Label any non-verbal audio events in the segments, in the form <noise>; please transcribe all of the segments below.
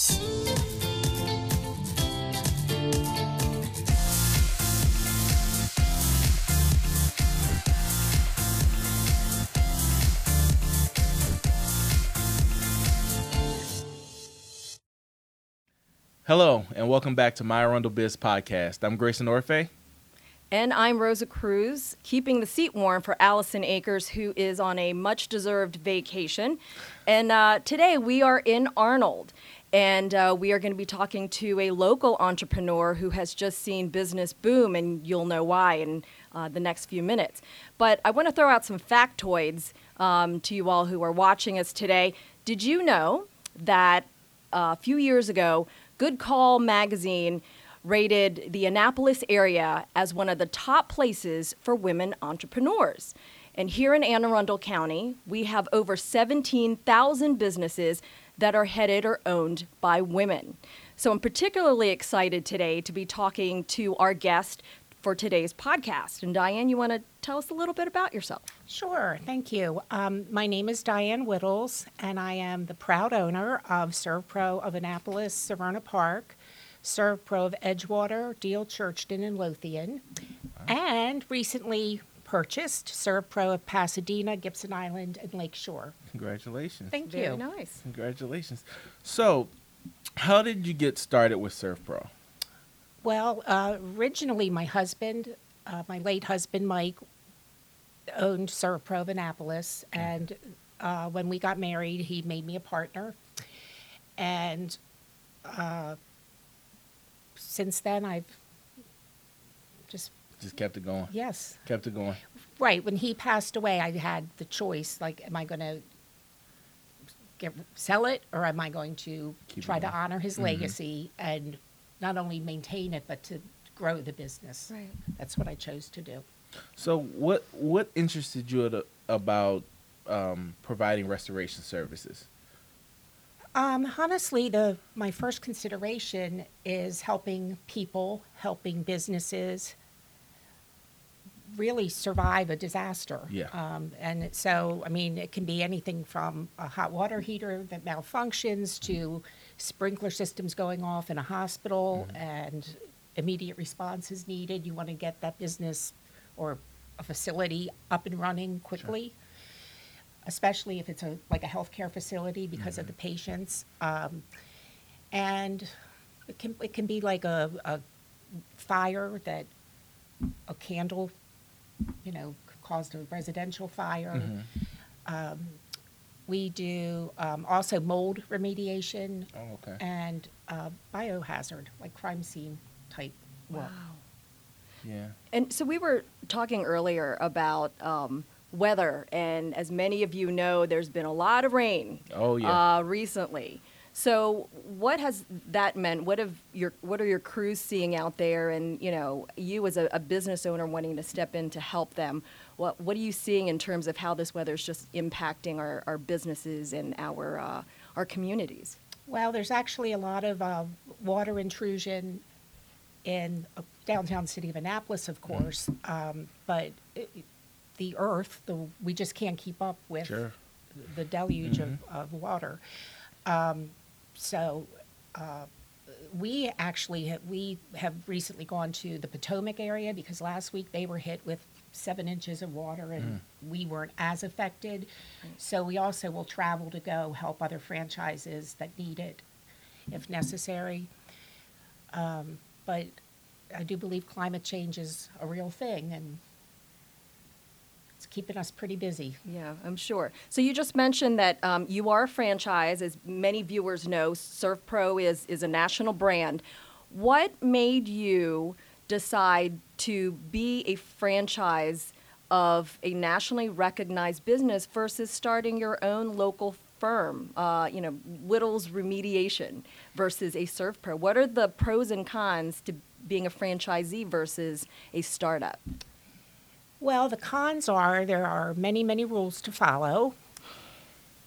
Hello, and welcome back to My Arundel Biz podcast. I'm Grayson Orfe. And I'm Rosa Cruz, keeping the seat warm for Allison Akers, who is on a much deserved vacation. And uh, today we are in Arnold, and uh, we are going to be talking to a local entrepreneur who has just seen business boom, and you'll know why in uh, the next few minutes. But I want to throw out some factoids um, to you all who are watching us today. Did you know that uh, a few years ago, Good Call magazine rated the Annapolis area as one of the top places for women entrepreneurs. And here in Anne Arundel County, we have over 17,000 businesses that are headed or owned by women. So I'm particularly excited today to be talking to our guest for today's podcast. And Diane, you want to tell us a little bit about yourself? Sure, thank you. Um, my name is Diane Whittles, and I am the proud owner of ServPro of Annapolis, Severna Park, ServPro of Edgewater, Deal, Churchton, and Lothian, and recently purchased ServPro of Pasadena, Gibson Island, and Lakeshore. Congratulations. Thank Very you. nice. Congratulations. So, how did you get started with ServPro? Well, uh, originally, my husband, uh, my late husband Mike, owned ServPro of Annapolis, and uh, when we got married, he made me a partner. And uh, since then, I've just Just kept it going. yes, Kept it going. right. When he passed away, I had the choice: like, am I going to get sell it, or am I going to Keep try to honor his Mhm. legacy and not only maintain it, but to grow the business? Right. That's what I chose to do. So, what what interested you at, about um, providing restoration services? Um, honestly, the my first consideration is helping people, helping businesses really survive a disaster. Yeah. Um, and so, I mean, it can be anything from a hot water heater that malfunctions to sprinkler systems going off in a hospital and immediate response is needed. You want to get that business or a facility up and running quickly especially if it's a like a healthcare facility because of the patients. Um, and it can it can be like a, a fire that a candle, you know, caused a residential fire. Um, we do um, also mold remediation Oh, okay. and uh, biohazard, like crime scene type work. Yeah. And so we were talking earlier about um, weather, and as many of you know, there's been a lot of rain Oh, yeah. uh, recently. So what has that meant? What have your what are your crews seeing out there? And you know, you as a, a business owner wanting to step in to help them. What what are you seeing in terms of how this weather is just impacting our, our businesses and our uh, our communities? Well, there's actually a lot of uh, water intrusion in uh, downtown city of Annapolis, of course, um, but it, the earth, the, we just can't keep up with Sure. the deluge of, of water. Um, so uh, we actually have, we have recently gone to the Potomac area because last week they were hit with seven inches of water and we weren't as affected. So we also will travel to go help other franchises that need it if necessary. Um, but I do believe climate change is a real thing and it's keeping us pretty busy. Yeah, I'm sure. So you just mentioned that um, you are a franchise, as many viewers know. ServPro is is a national brand. What made you decide to be a franchise of a nationally recognized business versus starting your own local firm? Uh, you know, Whittles Remediation versus a ServPro. What are the pros and cons to being a franchisee versus a startup? Well, the cons are there are many, many rules to follow,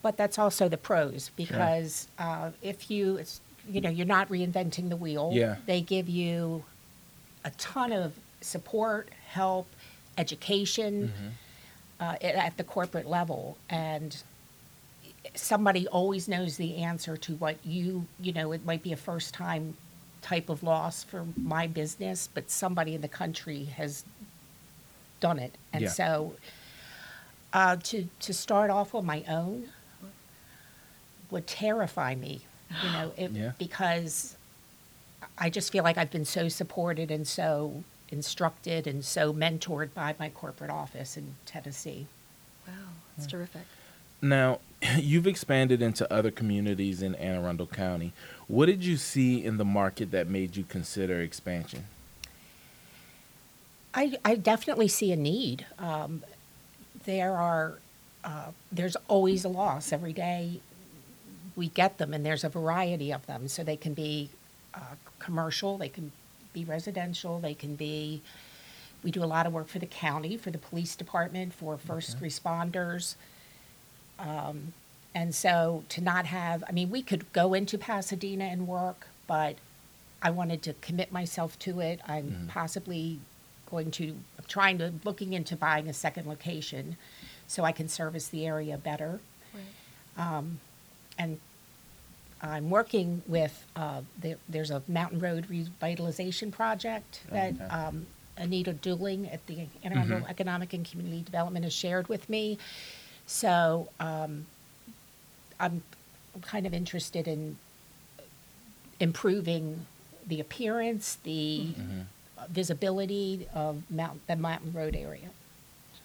but that's also the pros because uh, if you, it's, you know, you're not reinventing the wheel. Yeah. They give you a ton of support, help, education uh, at- at the corporate level, and somebody always knows the answer to what you, you know, it might be a first time type of loss for my business, but somebody in the country has done it. And Yeah. so uh, to, to start off on my own would terrify me, you know, it, <sighs> Yeah. because I just feel like I've been so supported and so instructed and so mentored by my corporate office in Tennessee. Wow, that's terrific. Now, <laughs> you've expanded into other communities in Anne Arundel County. What did you see in the market that made you consider expansion? I, I definitely see a need. Um, there are, uh, there's always a loss every day. We get them, and there's a variety of them. So they can be uh, commercial, they can be residential, they can be. We do a lot of work for the county, for the police department, for first responders. Um, and so to not have, I mean, we could go into Pasadena and work, but I wanted to commit myself to it. I'm possibly going to, I'm trying to, looking into buying a second location so I can service the area better. Um, and I'm working with, uh, there, there's a Mountain Road revitalization project that Okay. um, Anita Dooling at the Anne Arundel Economic and Community Development has shared with me. So um, I'm kind of interested in improving the appearance, the visibility of Mount, the Mountain Road area.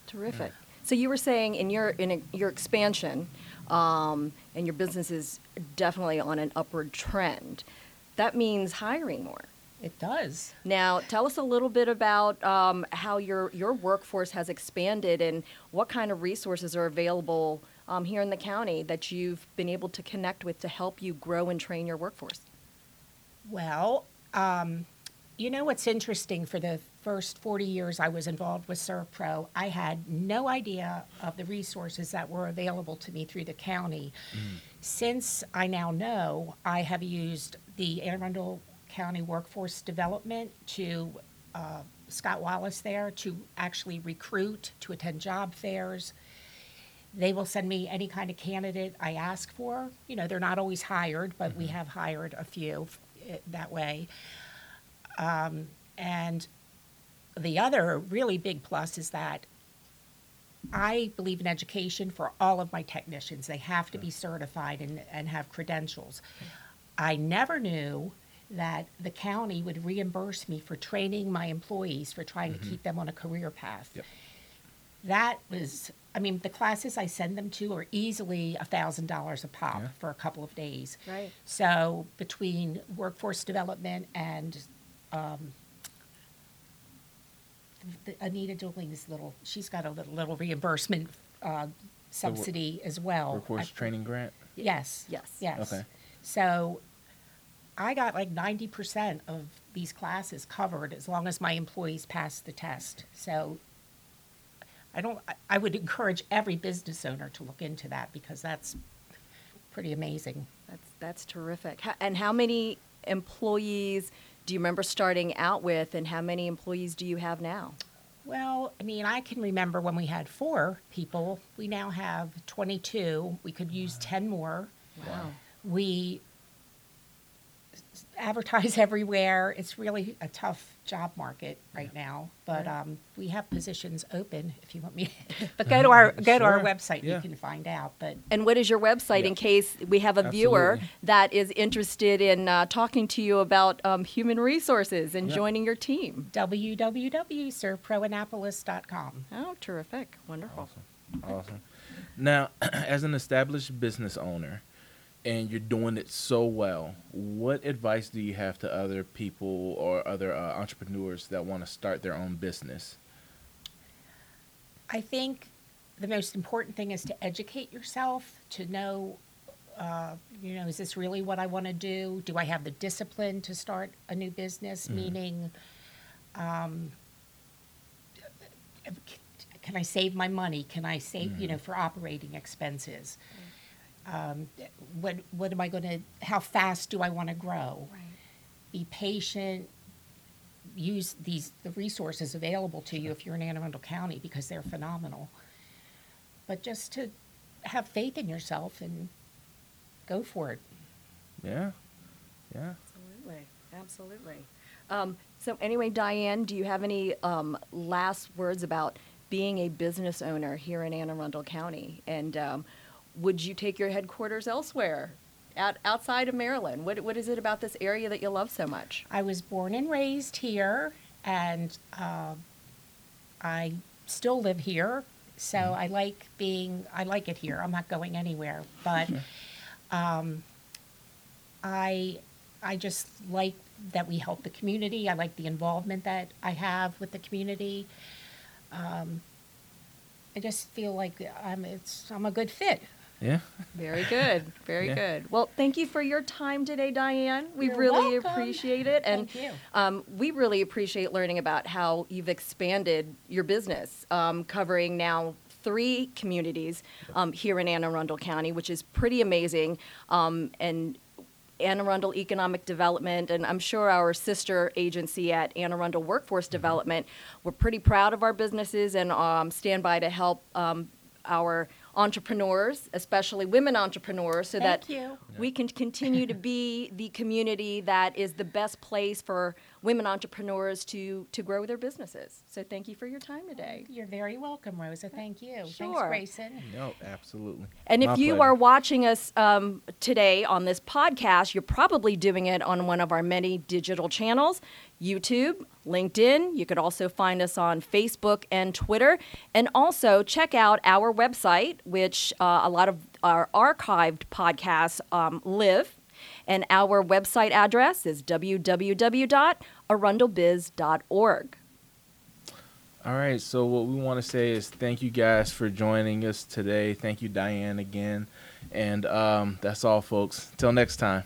Terrific. So you were saying in your in a, your expansion, um, and your business is definitely on an upward trend. That means hiring more. It does. Now, tell us a little bit about um, how your your workforce has expanded and what kind of resources are available um, here in the county that you've been able to connect with to help you grow and train your workforce. Well, um, you know what's interesting? For the first 40 years I was involved with ServPro, I had no idea of the resources that were available to me through the county. Mm. Since I now know, I have used the Anne Arundel County Workforce Development to uh, Scott Wallace there to actually recruit, to attend job fairs. They will send me any kind of candidate I ask for. You know, they're not always hired, but we mm-hmm. have hired a few f- that way. Um, and the other really big plus is that I believe in education for all of my technicians. They have to be certified and, and have credentials. I never knew that the county would reimburse me for training my employees for trying to keep them on a career path. Yep. That was, I mean, the classes I send them to are easily a thousand dollars a pop Yeah. for a couple of days. Right. So between workforce development and um, the Anita Dooling's little, she's got a little, little reimbursement uh, subsidy as well. Workforce I- training grant? Yes. Yes. Yes. Okay. So I got like ninety percent of these classes covered as long as my employees passed the test. So I don't, I- I would encourage every business owner to look into that because that's pretty amazing. That's that's terrific. Ho- And how many employees do you remember starting out with, and how many employees do you have now? Well, I mean, I can remember when we had four people. We now have 22. We could use 10 more. Wow. We s- advertise <laughs> everywhere. It's really a tough job market right now, but Right. um, we have positions open if you want me. <laughs> <laughs> but go to our go to our website. Yeah. You can find out. But And what is your website in case we have a viewer that is interested in uh, talking to you about um, human resources and Yeah. joining your team? www.servproannapolis.com. Oh, terrific. Wonderful. Awesome. Awesome. Now, <clears throat> as an established business owner, and you're doing it so well, what advice do you have to other people or other uh, entrepreneurs that want to start their own business? I think the most important thing is to educate yourself, to know, uh, you know, is this really what I want to do? Do I have the discipline to start a new business? Meaning, um, can I save my money? Can I save, you know, for operating expenses? Um, what what am I going to? How fast do I want to grow? Right. Be patient. Use these the resources available to you if you're in Anne Arundel County because they're phenomenal. But just to have faith in yourself and go for it. Yeah. Yeah. Absolutely, absolutely. Um, so anyway, Diane, do you have any um, last words about being a business owner here in Anne Arundel County? And um, would you take your headquarters elsewhere, out, outside of Maryland? What, what is it about this area that you love so much? I was born and raised here, and uh, I still live here. So I like being, I like it here. I'm not going anywhere. But um, I, I just like that we help the community. I like the involvement that I have with the community. Um, I just feel like I'm, it's, I'm a good fit. Yeah. Very good, very Yeah. good. Well, thank you for your time today, Diane. We You're really welcome. appreciate it, and Thank you. Um, we really appreciate learning about how you've expanded your business, um, covering now three communities um, here in Anne Arundel County, which is pretty amazing. Um, and Anne Arundel Economic Development, and I'm sure our sister agency at Anne Arundel Workforce Development, we're pretty proud of our businesses and um, stand by to help um, our entrepreneurs, especially women entrepreneurs, so Thank that you. we can continue to be the community that is the best place for women entrepreneurs to, to grow their businesses. So thank you for your time today. You're very welcome, Rosa. Thank you. Thanks, Sure. Grayson. No, absolutely. And if you pleasure. are watching us um, today on this podcast, you're probably doing it on one of our many digital channels YouTube, LinkedIn. You could also find us on Facebook and Twitter. And also check out our website, which uh, a lot of our archived podcasts um, live. And our website address is www.arundelbiz.org. All right. So what we want to say is thank you guys for joining us today. Thank you, Diane, again. And um, that's all, folks. Till next time.